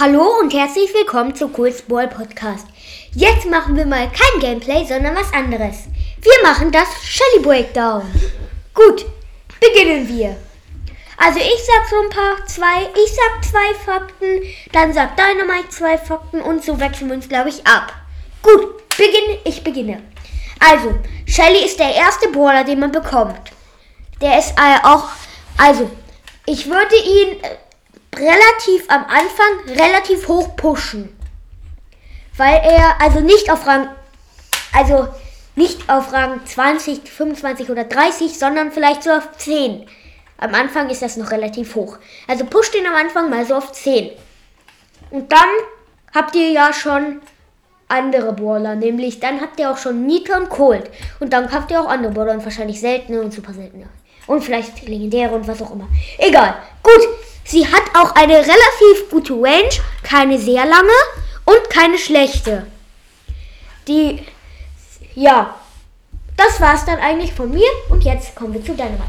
Hallo und herzlich willkommen zu Cool's Ball Podcast. Jetzt machen wir mal kein Gameplay, sondern was anderes. Wir machen das Shelly Breakdown. Gut, beginnen wir. Also ich sag so ein paar, zwei, ich sag zwei Fakten, dann sagt Dynamite zwei Fakten und so wechseln wir uns, glaube ich, ab. Gut, beginne, ich beginne. Also, Shelly ist der erste Brawler, den man bekommt. Der ist äh, auch, also, ich würde ihn äh, relativ am Anfang relativ hoch pushen. Weil er also nicht auf Rang, also nicht auf Rang 20, 25 oder 30, sondern vielleicht so auf 10. Am Anfang ist das noch relativ hoch. Also pusht ihn am Anfang mal so auf 10. Und dann habt ihr ja schon andere Brawler, nämlich dann habt ihr auch schon Nita und Cold. Und dann habt ihr auch andere Brawler und wahrscheinlich seltene und super seltene. Und vielleicht legendäre und was auch immer. Egal. Gut, Sie hat auch eine relativ gute Range, keine sehr lange und keine schlechte. Die, ja, das war's dann eigentlich von mir und jetzt kommen wir zu Dynamite.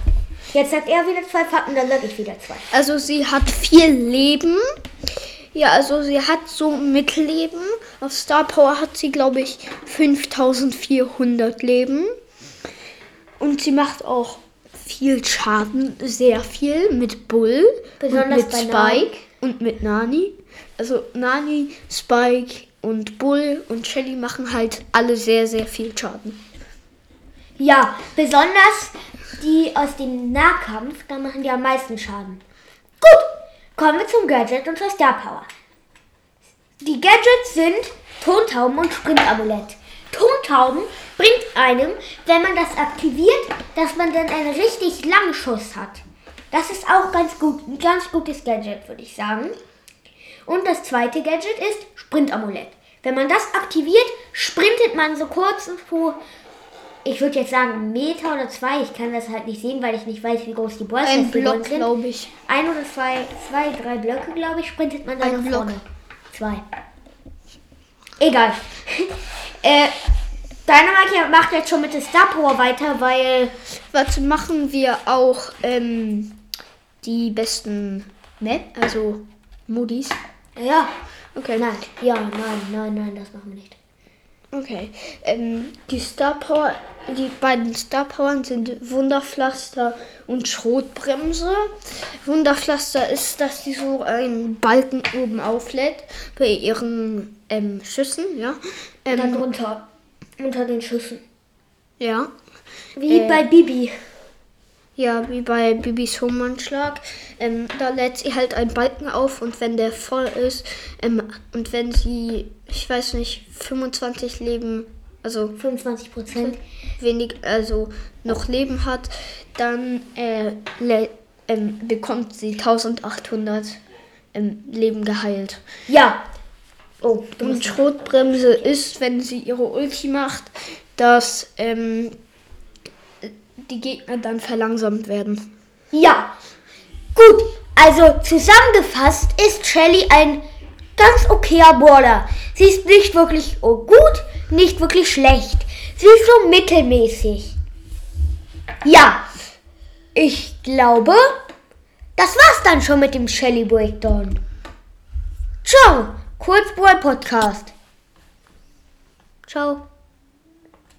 Jetzt sagt er wieder zwei Fakten, dann sag ich wieder zwei. Also sie hat viel Leben. Ja, also sie hat so Mittelleben. Auf Star Power hat sie, glaube ich, 5400 Leben. Und sie macht auch viel Schaden, sehr viel mit Bull, Besonders und mit bei Spike und mit Nani. Also Nani, Spike und Bull und Shelly machen halt alle sehr, sehr viel Schaden. Ja, besonders die aus dem Nahkampf, da machen die am meisten Schaden. Gut, kommen wir zum Gadget und zur Star Power. Die Gadgets sind Tontauben und Sprintamulett. Tontauben bringt einem, wenn man das aktiviert, dass man dann einen richtig langen Schuss hat. Das ist auch ganz gut, ein ganz gutes Gadget, würde ich sagen. Und das zweite Gadget ist Sprintamulett. Wenn man das aktiviert, sprintet man so kurz und so, ich würde jetzt sagen, einen Meter oder zwei. Ich kann das halt nicht sehen, weil ich nicht weiß, wie groß die Ein sind. Block, glaube ich. Ein oder zwei, zwei, drei Blöcke, glaube ich, sprintet man dann Ein nach Block. vorne. Zwei. Egal. äh, Dynamite macht jetzt schon mit der Star Power weiter, weil Was machen wir auch ähm, die besten Map, also Modis? ja, Okay. nein, ja, nein, nein, nein, das machen wir nicht. Okay. Ähm, die Star Power, die beiden Star Powern sind Wunderpflaster und Schrotbremse. Wunderpflaster ist, dass die so einen Balken oben auflädt bei ihren ähm, Schüssen, ja. Und dann Ähm, drunter, unter den Schüssen. ja. Wie Äh, bei Bibi. Ja, wie bei Bibis Hohmannschlag. Ähm, da lädt sie halt einen Balken auf und wenn der voll ist ähm, und wenn sie, ich weiß nicht, 25 Leben, also 25 Prozent. wenig, also noch Leben hat, dann äh, ähm, bekommt sie 1800 ähm, Leben geheilt. Ja. Oh, Und Schrotbremse ist, wenn sie ihre Ulti macht, dass ähm, die Gegner dann verlangsamt werden. Ja. Gut. Also zusammengefasst ist Shelly ein ganz okayer Brawler. Sie ist nicht wirklich oh, gut, nicht wirklich schlecht. Sie ist so mittelmäßig. Ja. Ich glaube, das war's dann schon mit dem Shelly Breakdown. Ciao. Kurzball Podcast. Ciao.